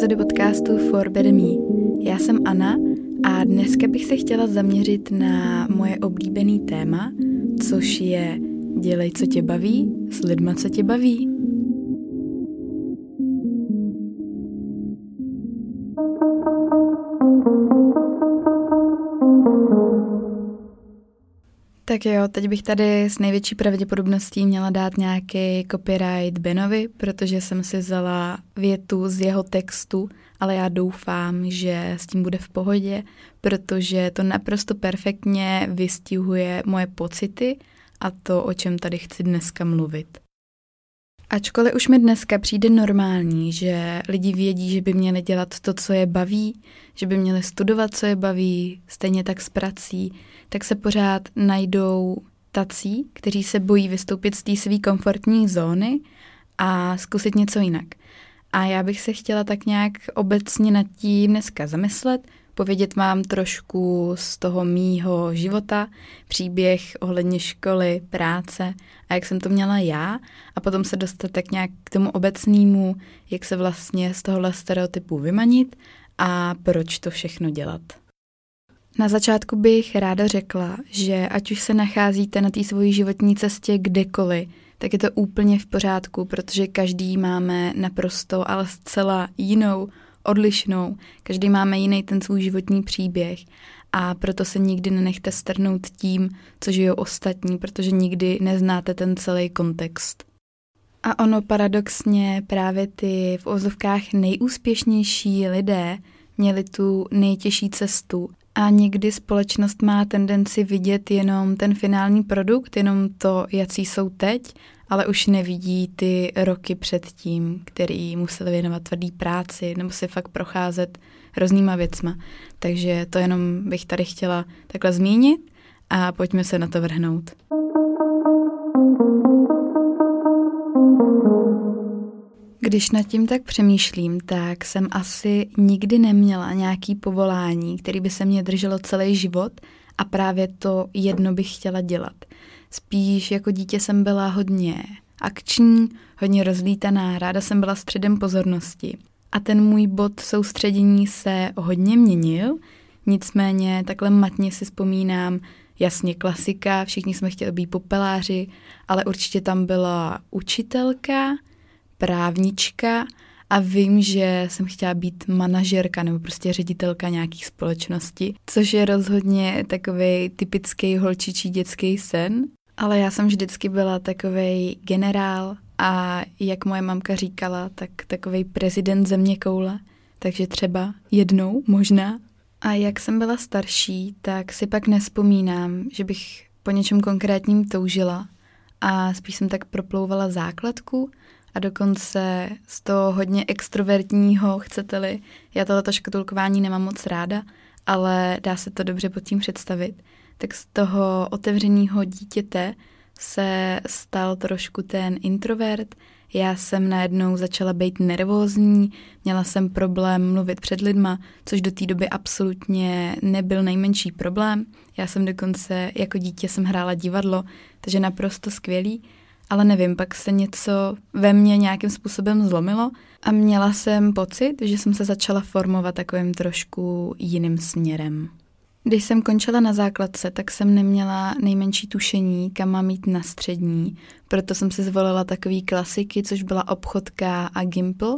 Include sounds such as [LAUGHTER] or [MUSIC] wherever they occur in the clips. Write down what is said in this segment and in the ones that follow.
epizody podcastu For Better Me. Já jsem Anna a dneska bych se chtěla zaměřit na moje oblíbený téma, což je dělej, co tě baví, s lidma, co tě baví. Tak jo, teď bych tady s největší pravděpodobností měla dát nějaký copyright Benovi, protože jsem si vzala větu z jeho textu, ale já doufám, že s tím bude v pohodě, protože to naprosto perfektně vystihuje moje pocity a to, o čem tady chci dneska mluvit. Ačkoliv už mi dneska přijde normální, že lidi vědí, že by měli dělat to, co je baví, že by měli studovat, co je baví, stejně tak s prací, tak se pořád najdou tací, kteří se bojí vystoupit z té své komfortní zóny a zkusit něco jinak. A já bych se chtěla tak nějak obecně nad tím dneska zamyslet, povědět vám trošku z toho mýho života, příběh ohledně školy, práce a jak jsem to měla já a potom se dostat tak nějak k tomu obecnému, jak se vlastně z tohohle stereotypu vymanit a proč to všechno dělat. Na začátku bych ráda řekla, že ať už se nacházíte na té svojí životní cestě kdekoliv, tak je to úplně v pořádku, protože každý máme naprosto, ale zcela jinou, odlišnou, každý máme jiný ten svůj životní příběh a proto se nikdy nenechte strnout tím, co žijou ostatní, protože nikdy neznáte ten celý kontext. A ono paradoxně právě ty v ozovkách nejúspěšnější lidé měli tu nejtěžší cestu a někdy společnost má tendenci vidět jenom ten finální produkt, jenom to, jaký jsou teď, ale už nevidí ty roky předtím, který museli věnovat tvrdý práci nebo si fakt procházet různýma věcma. Takže to jenom bych tady chtěla takhle zmínit a pojďme se na to vrhnout. Když nad tím tak přemýšlím, tak jsem asi nikdy neměla nějaký povolání, který by se mě drželo celý život a právě to jedno bych chtěla dělat. Spíš jako dítě jsem byla hodně akční, hodně rozlítaná, ráda jsem byla středem pozornosti. A ten můj bod soustředění se hodně měnil, nicméně takhle matně si vzpomínám, jasně klasika, všichni jsme chtěli být popeláři, ale určitě tam byla učitelka, právnička a vím, že jsem chtěla být manažerka nebo prostě ředitelka nějakých společnosti, což je rozhodně takový typický holčičí dětský sen. Ale já jsem vždycky byla takový generál a jak moje mamka říkala, tak takový prezident země koule. Takže třeba jednou, možná. A jak jsem byla starší, tak si pak nespomínám, že bych po něčem konkrétním toužila a spíš jsem tak proplouvala základku a dokonce z toho hodně extrovertního, chcete-li, já tohleto škatulkování nemám moc ráda, ale dá se to dobře pod tím představit, tak z toho otevřeného dítěte se stal trošku ten introvert. Já jsem najednou začala být nervózní, měla jsem problém mluvit před lidma, což do té doby absolutně nebyl nejmenší problém. Já jsem dokonce jako dítě jsem hrála divadlo, takže naprosto skvělý ale nevím, pak se něco ve mně nějakým způsobem zlomilo a měla jsem pocit, že jsem se začala formovat takovým trošku jiným směrem. Když jsem končila na základce, tak jsem neměla nejmenší tušení, kam mám jít na střední, proto jsem si zvolila takový klasiky, což byla obchodka a Gimple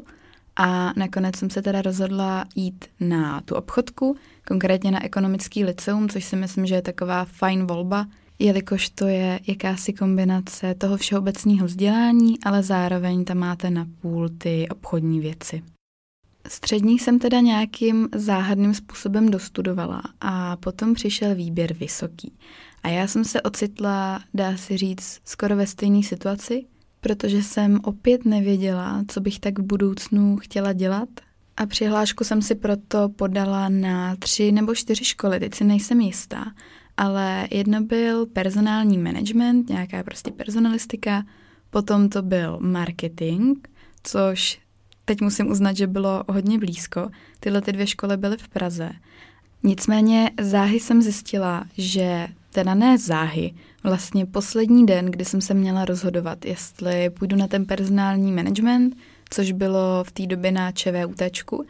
a nakonec jsem se teda rozhodla jít na tu obchodku, konkrétně na ekonomický liceum, což si myslím, že je taková fajn volba, jelikož to je jakási kombinace toho všeobecného vzdělání, ale zároveň tam máte na půl ty obchodní věci. Střední jsem teda nějakým záhadným způsobem dostudovala a potom přišel výběr vysoký. A já jsem se ocitla, dá se říct, skoro ve stejné situaci, protože jsem opět nevěděla, co bych tak v budoucnu chtěla dělat. A přihlášku jsem si proto podala na tři nebo čtyři školy, teď si nejsem jistá ale jedno byl personální management, nějaká prostě personalistika, potom to byl marketing, což teď musím uznat, že bylo hodně blízko. Tyhle ty dvě školy byly v Praze. Nicméně záhy jsem zjistila, že teda ne záhy, vlastně poslední den, kdy jsem se měla rozhodovat, jestli půjdu na ten personální management, což bylo v té době na ČVUTčku,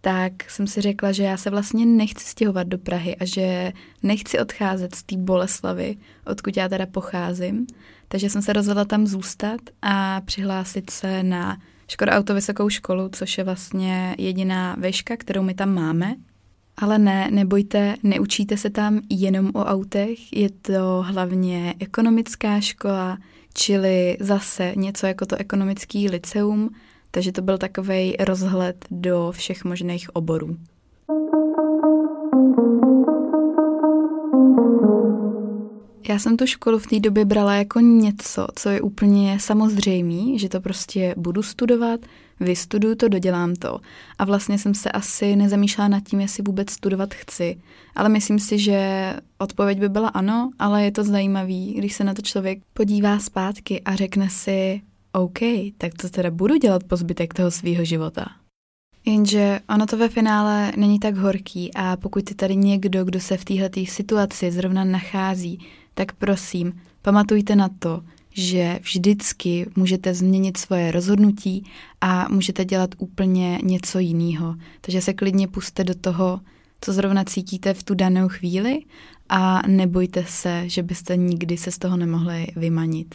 tak jsem si řekla, že já se vlastně nechci stěhovat do Prahy a že nechci odcházet z té Boleslavy, odkud já teda pocházím. Takže jsem se rozhodla tam zůstat a přihlásit se na Škoda Auto Vysokou školu, což je vlastně jediná veška, kterou my tam máme. Ale ne, nebojte, neučíte se tam jenom o autech, je to hlavně ekonomická škola, čili zase něco jako to ekonomický liceum, takže to byl takový rozhled do všech možných oborů. Já jsem tu školu v té době brala jako něco, co je úplně samozřejmé, že to prostě budu studovat, vystuduju to, dodělám to. A vlastně jsem se asi nezamýšlela nad tím, jestli vůbec studovat chci. Ale myslím si, že odpověď by byla ano, ale je to zajímavý, když se na to člověk podívá zpátky a řekne si, OK, tak to teda budu dělat po zbytek toho svého života. Jenže ono to ve finále není tak horký a pokud je tady někdo, kdo se v této situaci zrovna nachází, tak prosím, pamatujte na to, že vždycky můžete změnit svoje rozhodnutí a můžete dělat úplně něco jiného. Takže se klidně puste do toho, co zrovna cítíte v tu danou chvíli a nebojte se, že byste nikdy se z toho nemohli vymanit.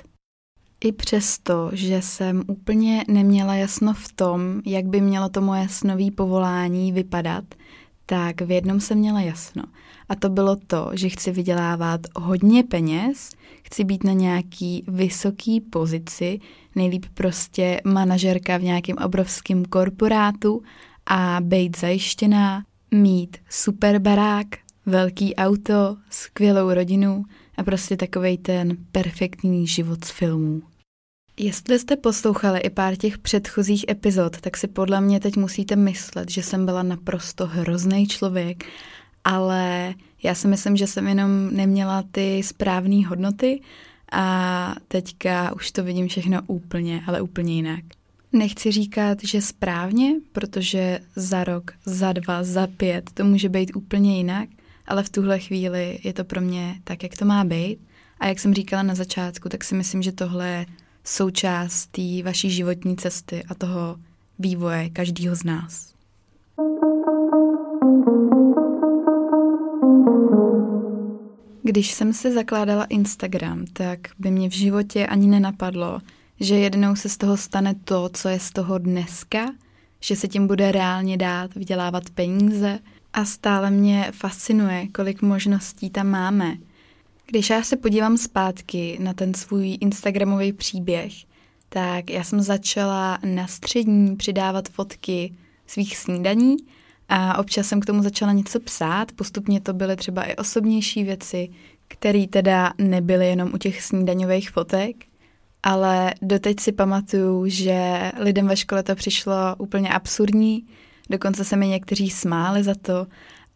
I přesto, že jsem úplně neměla jasno v tom, jak by mělo to moje snový povolání vypadat, tak v jednom jsem měla jasno. A to bylo to, že chci vydělávat hodně peněz, chci být na nějaký vysoký pozici, nejlíp prostě manažerka v nějakém obrovském korporátu a být zajištěná, mít super barák, velký auto, skvělou rodinu a prostě takovej ten perfektní život z filmů. Jestli jste poslouchali i pár těch předchozích epizod, tak si podle mě teď musíte myslet, že jsem byla naprosto hrozný člověk, ale já si myslím, že jsem jenom neměla ty správné hodnoty a teďka už to vidím všechno úplně, ale úplně jinak. Nechci říkat, že správně, protože za rok, za dva, za pět to může být úplně jinak, ale v tuhle chvíli je to pro mě tak, jak to má být. A jak jsem říkala na začátku, tak si myslím, že tohle je součást té vaší životní cesty a toho vývoje každého z nás. Když jsem se zakládala Instagram, tak by mě v životě ani nenapadlo, že jednou se z toho stane to, co je z toho dneska, že se tím bude reálně dát vydělávat peníze. A stále mě fascinuje, kolik možností tam máme – když já se podívám zpátky na ten svůj Instagramový příběh, tak já jsem začala na střední přidávat fotky svých snídaní a občas jsem k tomu začala něco psát. Postupně to byly třeba i osobnější věci, které teda nebyly jenom u těch snídaňových fotek, ale doteď si pamatuju, že lidem ve škole to přišlo úplně absurdní, dokonce se mi někteří smáli za to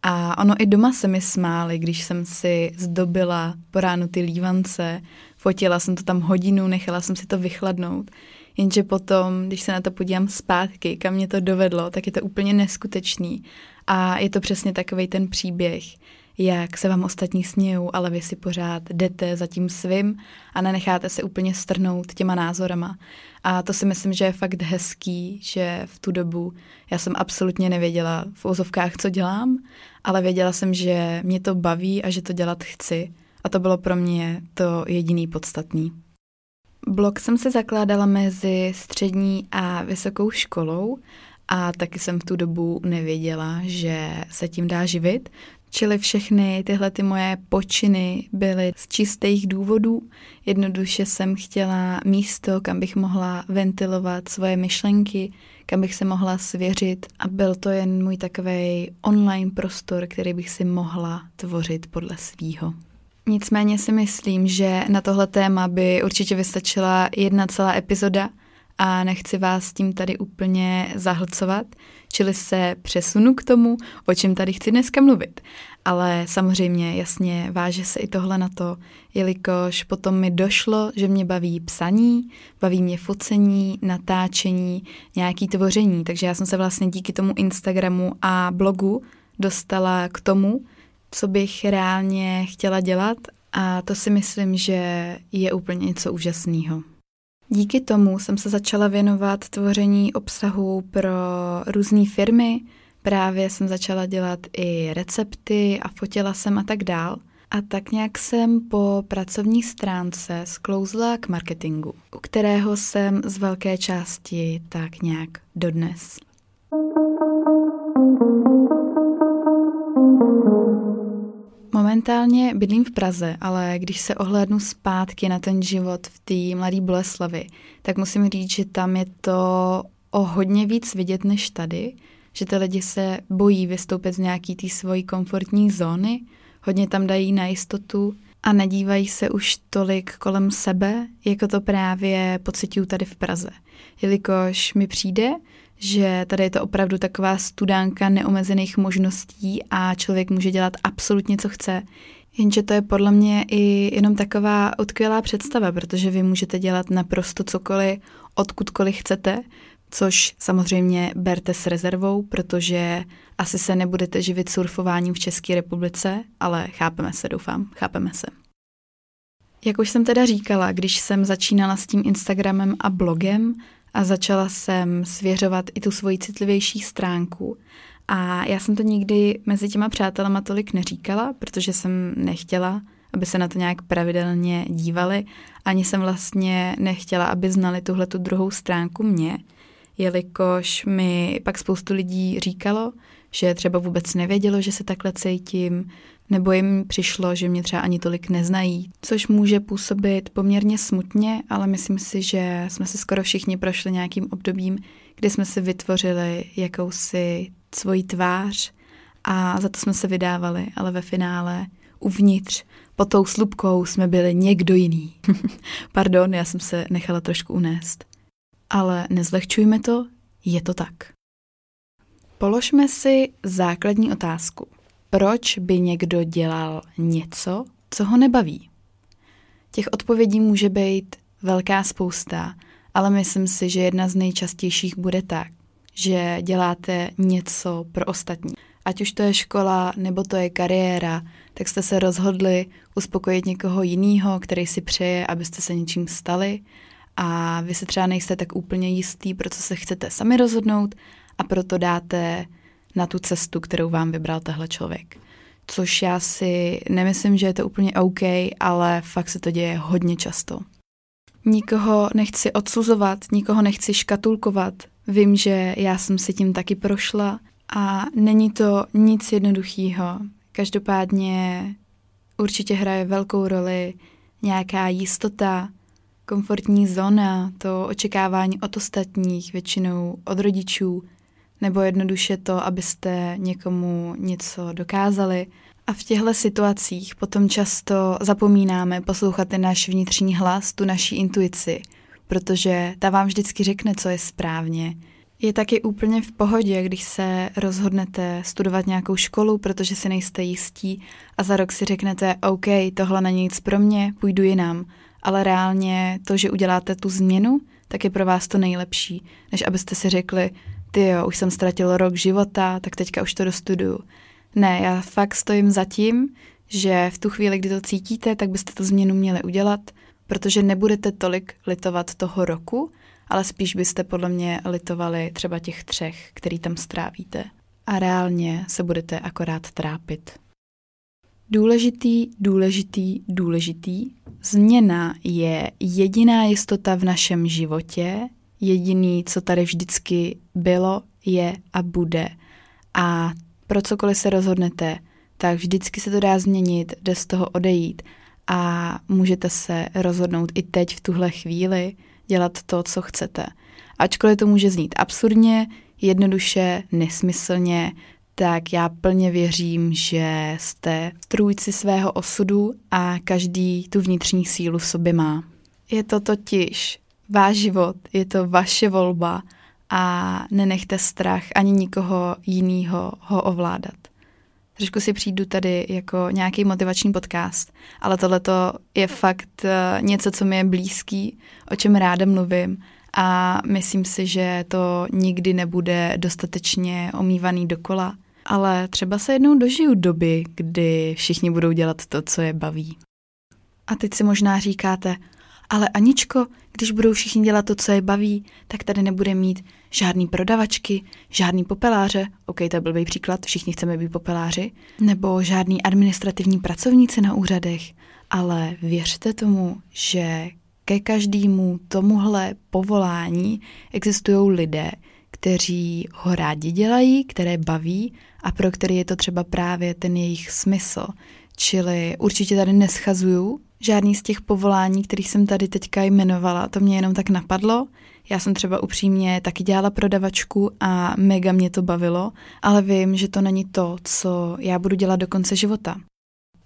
a ono i doma se mi smáli, když jsem si zdobila po ránu ty lívance, fotila jsem to tam hodinu, nechala jsem si to vychladnout. Jenže potom, když se na to podívám zpátky, kam mě to dovedlo, tak je to úplně neskutečný. A je to přesně takový ten příběh, jak se vám ostatní smějou, ale vy si pořád jdete za tím svým a nenecháte se úplně strnout těma názorama. A to si myslím, že je fakt hezký, že v tu dobu já jsem absolutně nevěděla v úzovkách, co dělám, ale věděla jsem, že mě to baví a že to dělat chci. A to bylo pro mě to jediný podstatný. Blog jsem se zakládala mezi střední a vysokou školou a taky jsem v tu dobu nevěděla, že se tím dá živit, Čili všechny tyhle ty moje počiny byly z čistých důvodů. Jednoduše jsem chtěla místo, kam bych mohla ventilovat svoje myšlenky, kam bych se mohla svěřit a byl to jen můj takový online prostor, který bych si mohla tvořit podle svýho. Nicméně si myslím, že na tohle téma by určitě vystačila jedna celá epizoda a nechci vás tím tady úplně zahlcovat, čili se přesunu k tomu, o čem tady chci dneska mluvit. Ale samozřejmě jasně váže se i tohle na to, jelikož potom mi došlo, že mě baví psaní, baví mě focení, natáčení, nějaký tvoření, takže já jsem se vlastně díky tomu Instagramu a blogu dostala k tomu, co bych reálně chtěla dělat a to si myslím, že je úplně něco úžasného. Díky tomu jsem se začala věnovat tvoření obsahu pro různé firmy, právě jsem začala dělat i recepty a fotila jsem a tak dál. A tak nějak jsem po pracovní stránce sklouzla k marketingu, u kterého jsem z velké části tak nějak dodnes. Momentálně bydlím v Praze, ale když se ohlédnu zpátky na ten život v té mladé Boleslavi, tak musím říct, že tam je to o hodně víc vidět než tady, že ty lidi se bojí vystoupit z nějaký té svojí komfortní zóny, hodně tam dají na jistotu a nedívají se už tolik kolem sebe, jako to právě pocituju tady v Praze. Jelikož mi přijde, že tady je to opravdu taková studánka neomezených možností a člověk může dělat absolutně, co chce. Jenže to je podle mě i jenom taková odkvělá představa, protože vy můžete dělat naprosto cokoliv, odkudkoliv chcete, což samozřejmě berte s rezervou, protože asi se nebudete živit surfováním v České republice, ale chápeme se, doufám, chápeme se. Jak už jsem teda říkala, když jsem začínala s tím Instagramem a blogem a začala jsem svěřovat i tu svoji citlivější stránku, a já jsem to nikdy mezi těma přátelama tolik neříkala, protože jsem nechtěla, aby se na to nějak pravidelně dívali. Ani jsem vlastně nechtěla, aby znali tuhle tu druhou stránku mě, jelikož mi pak spoustu lidí říkalo, že třeba vůbec nevědělo, že se takhle cítím, nebo jim přišlo, že mě třeba ani tolik neznají, což může působit poměrně smutně, ale myslím si, že jsme se skoro všichni prošli nějakým obdobím, kdy jsme si vytvořili jakousi svoji tvář a za to jsme se vydávali, ale ve finále uvnitř pod tou slupkou jsme byli někdo jiný. [LAUGHS] Pardon, já jsem se nechala trošku unést. Ale nezlehčujme to, je to tak. Položme si základní otázku. Proč by někdo dělal něco, co ho nebaví? Těch odpovědí může být velká spousta, ale myslím si, že jedna z nejčastějších bude tak, že děláte něco pro ostatní. Ať už to je škola nebo to je kariéra, tak jste se rozhodli uspokojit někoho jiného, který si přeje, abyste se něčím stali a vy se třeba nejste tak úplně jistý, pro co se chcete sami rozhodnout a proto dáte na tu cestu, kterou vám vybral tehle člověk. Což já si nemyslím, že je to úplně OK, ale fakt se to děje hodně často. Nikoho nechci odsuzovat, nikoho nechci škatulkovat. Vím, že já jsem si tím taky prošla a není to nic jednoduchého. Každopádně určitě hraje velkou roli nějaká jistota, komfortní zóna, to očekávání od ostatních, většinou od rodičů, nebo jednoduše to, abyste někomu něco dokázali. A v těchto situacích potom často zapomínáme poslouchat ten náš vnitřní hlas, tu naší intuici, protože ta vám vždycky řekne, co je správně. Je taky úplně v pohodě, když se rozhodnete studovat nějakou školu, protože si nejste jistí a za rok si řeknete, OK, tohle není nic pro mě, půjdu jinam. Ale reálně to, že uděláte tu změnu, tak je pro vás to nejlepší, než abyste si řekli, ty jo, už jsem ztratil rok života, tak teďka už to dostuduju. Ne, já fakt stojím za tím, že v tu chvíli, kdy to cítíte, tak byste tu změnu měli udělat, protože nebudete tolik litovat toho roku, ale spíš byste podle mě litovali třeba těch třech, který tam strávíte. A reálně se budete akorát trápit. Důležitý, důležitý, důležitý. Změna je jediná jistota v našem životě, jediný, co tady vždycky bylo, je a bude. A pro cokoliv se rozhodnete, tak vždycky se to dá změnit, jde z toho odejít a můžete se rozhodnout i teď v tuhle chvíli dělat to, co chcete. Ačkoliv to může znít absurdně, jednoduše, nesmyslně, tak já plně věřím, že jste strůjci svého osudu a každý tu vnitřní sílu v sobě má. Je to totiž váš život, je to vaše volba a nenechte strach ani nikoho jiného ho ovládat. Trošku si přijdu tady jako nějaký motivační podcast, ale tohle je fakt eh, něco, co mi je blízký, o čem ráda mluvím a myslím si, že to nikdy nebude dostatečně omývaný dokola, ale třeba se jednou dožiju doby, kdy všichni budou dělat to, co je baví. A teď si možná říkáte, ale Aničko, když budou všichni dělat to, co je baví, tak tady nebude mít žádný prodavačky, žádný popeláře, ok, to blbý příklad, všichni chceme být popeláři, nebo žádný administrativní pracovníci na úřadech, ale věřte tomu, že ke každému tomuhle povolání existují lidé, kteří ho rádi dělají, které baví a pro který je to třeba právě ten jejich smysl. Čili určitě tady neschazuju žádný z těch povolání, kterých jsem tady teďka jmenovala, to mě jenom tak napadlo. Já jsem třeba upřímně taky dělala prodavačku a mega mě to bavilo, ale vím, že to není to, co já budu dělat do konce života.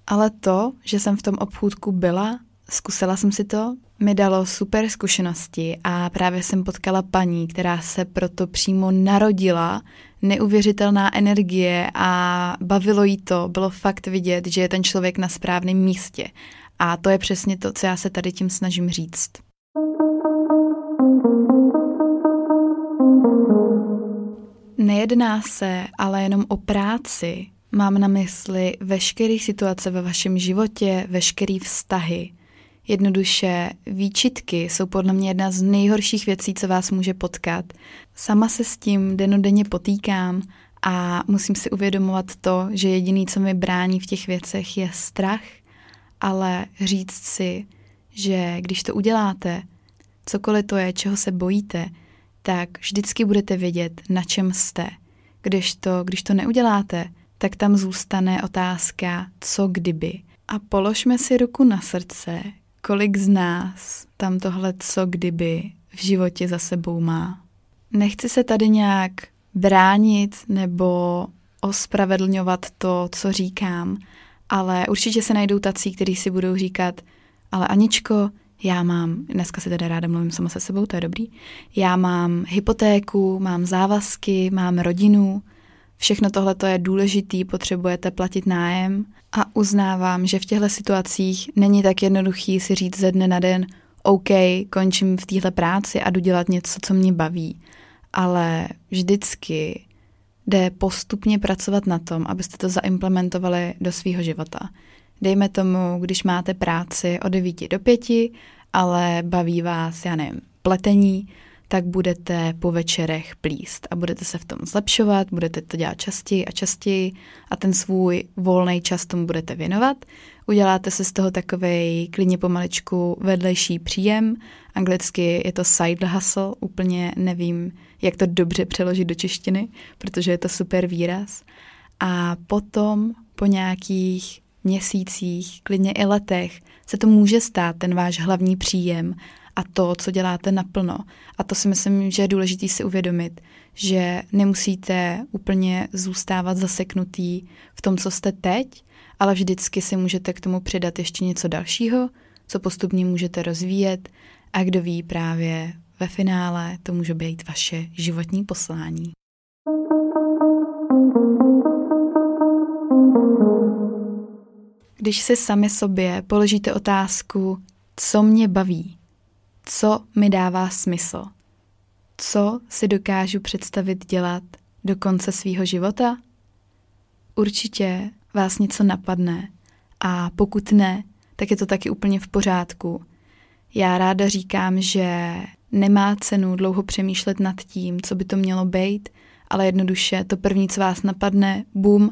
Ale to, že jsem v tom obchůdku byla, zkusila jsem si to, mi dalo super zkušenosti a právě jsem potkala paní, která se proto přímo narodila, neuvěřitelná energie a bavilo jí to, bylo fakt vidět, že je ten člověk na správném místě. A to je přesně to, co já se tady tím snažím říct. Nejedná se ale jenom o práci. Mám na mysli veškeré situace ve vašem životě, veškeré vztahy. Jednoduše, výčitky jsou podle mě jedna z nejhorších věcí, co vás může potkat. Sama se s tím denodenně potýkám a musím si uvědomovat to, že jediný, co mi brání v těch věcech, je strach, ale říct si, že když to uděláte, cokoliv to je, čeho se bojíte, tak vždycky budete vědět, na čem jste. Když to, když to neuděláte, tak tam zůstane otázka, co kdyby. A položme si ruku na srdce, kolik z nás tam tohle co kdyby v životě za sebou má. Nechci se tady nějak bránit nebo ospravedlňovat to, co říkám, ale určitě se najdou tací, kteří si budou říkat, ale Aničko, já mám, dneska si teda ráda mluvím sama se sebou, to je dobrý, já mám hypotéku, mám závazky, mám rodinu, všechno tohle je důležitý, potřebujete platit nájem. A uznávám, že v těchto situacích není tak jednoduchý si říct ze dne na den, OK, končím v téhle práci a jdu dělat něco, co mě baví. Ale vždycky jde postupně pracovat na tom, abyste to zaimplementovali do svého života. Dejme tomu, když máte práci od 9 do 5, ale baví vás, já nevím, pletení, tak budete po večerech plíst a budete se v tom zlepšovat, budete to dělat častěji a častěji a ten svůj volný čas tomu budete věnovat. Uděláte se z toho takový klidně pomaličku vedlejší příjem. Anglicky je to side hustle, úplně nevím, jak to dobře přeložit do češtiny, protože je to super výraz. A potom po nějakých měsících, klidně i letech, se to může stát ten váš hlavní příjem a to, co děláte naplno. A to si myslím, že je důležité si uvědomit, že nemusíte úplně zůstávat zaseknutý v tom, co jste teď, ale vždycky si můžete k tomu přidat ještě něco dalšího, co postupně můžete rozvíjet a kdo ví právě ve finále to může být vaše životní poslání. Když si sami sobě položíte otázku, co mě baví, co mi dává smysl, co si dokážu představit dělat do konce svýho života, určitě vás něco napadne a pokud ne, tak je to taky úplně v pořádku. Já ráda říkám, že nemá cenu dlouho přemýšlet nad tím, co by to mělo být, ale jednoduše to první, co vás napadne, bum,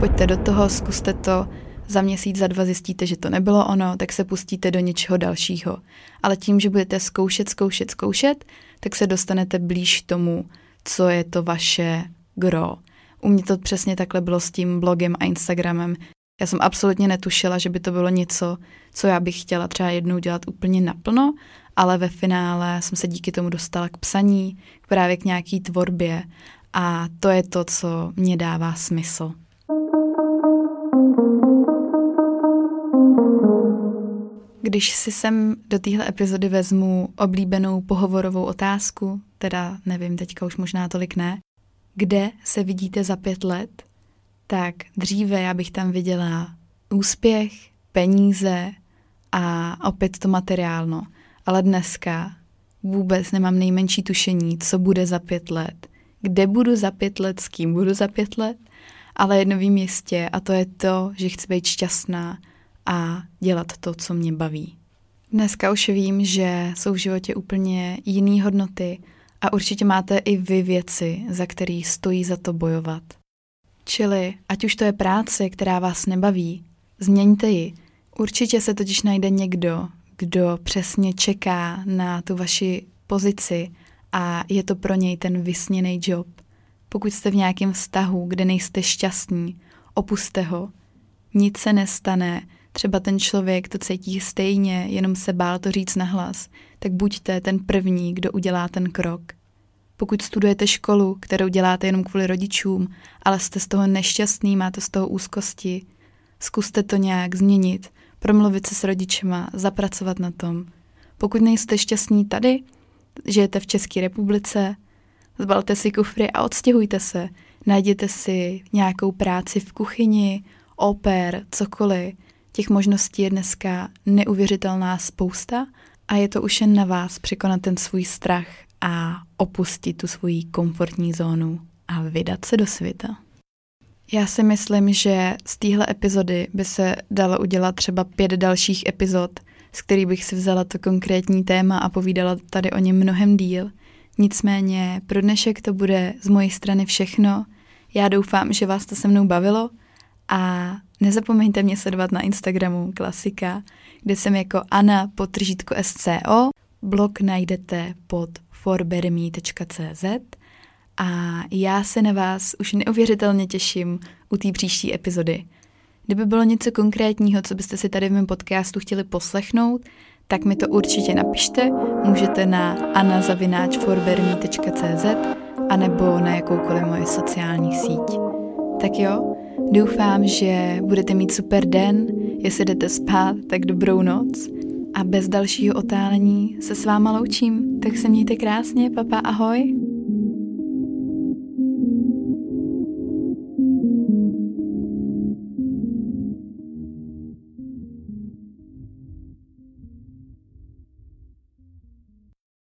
pojďte do toho, zkuste to, za měsíc, za dva zjistíte, že to nebylo ono, tak se pustíte do něčeho dalšího. Ale tím, že budete zkoušet, zkoušet, zkoušet, tak se dostanete blíž tomu, co je to vaše gro. U mě to přesně takhle bylo s tím blogem a Instagramem. Já jsem absolutně netušila, že by to bylo něco, co já bych chtěla třeba jednou dělat úplně naplno, ale ve finále jsem se díky tomu dostala k psaní, právě k nějaký tvorbě a to je to, co mě dává smysl. Když si sem do téhle epizody vezmu oblíbenou pohovorovou otázku, teda nevím, teďka už možná tolik ne, kde se vidíte za pět let, tak dříve já bych tam viděla úspěch, peníze a opět to materiálno. Ale dneska vůbec nemám nejmenší tušení, co bude za pět let, kde budu za pět let, s kým budu za pět let, ale jedno vím jistě a to je to, že chci být šťastná a dělat to, co mě baví. Dneska už vím, že jsou v životě úplně jiné hodnoty a určitě máte i vy věci, za který stojí za to bojovat. Čili, ať už to je práce, která vás nebaví, změňte ji. Určitě se totiž najde někdo, kdo přesně čeká na tu vaši pozici a je to pro něj ten vysněný job. Pokud jste v nějakém vztahu, kde nejste šťastní, opuste ho. Nic se nestane, třeba ten člověk to cítí stejně, jenom se bál to říct nahlas, tak buďte ten první, kdo udělá ten krok. Pokud studujete školu, kterou děláte jenom kvůli rodičům, ale jste z toho nešťastný, máte z toho úzkosti, zkuste to nějak změnit, promluvit se s rodičema, zapracovat na tom. Pokud nejste šťastní tady, žijete v České republice, zbalte si kufry a odstěhujte se. Najděte si nějakou práci v kuchyni, oper, cokoliv. Těch možností je dneska neuvěřitelná spousta a je to už jen na vás překonat ten svůj strach a opustit tu svoji komfortní zónu a vydat se do světa. Já si myslím, že z téhle epizody by se dalo udělat třeba pět dalších epizod, z kterých bych si vzala to konkrétní téma a povídala tady o něm mnohem díl. Nicméně pro dnešek to bude z mojej strany všechno. Já doufám, že vás to se mnou bavilo a nezapomeňte mě sledovat na Instagramu Klasika, kde jsem jako Anna potržítko SCO. Blog najdete pod forberme.cz a já se na vás už neuvěřitelně těším u té příští epizody. Kdyby bylo něco konkrétního, co byste si tady v mém podcastu chtěli poslechnout, tak mi to určitě napište. Můžete na anazavináčforberme.cz a nebo na jakoukoliv moje sociální síť. Tak jo, doufám, že budete mít super den, jestli jdete spát, tak dobrou noc a bez dalšího otálení se s váma loučím. Tak se mějte krásně, papa, ahoj.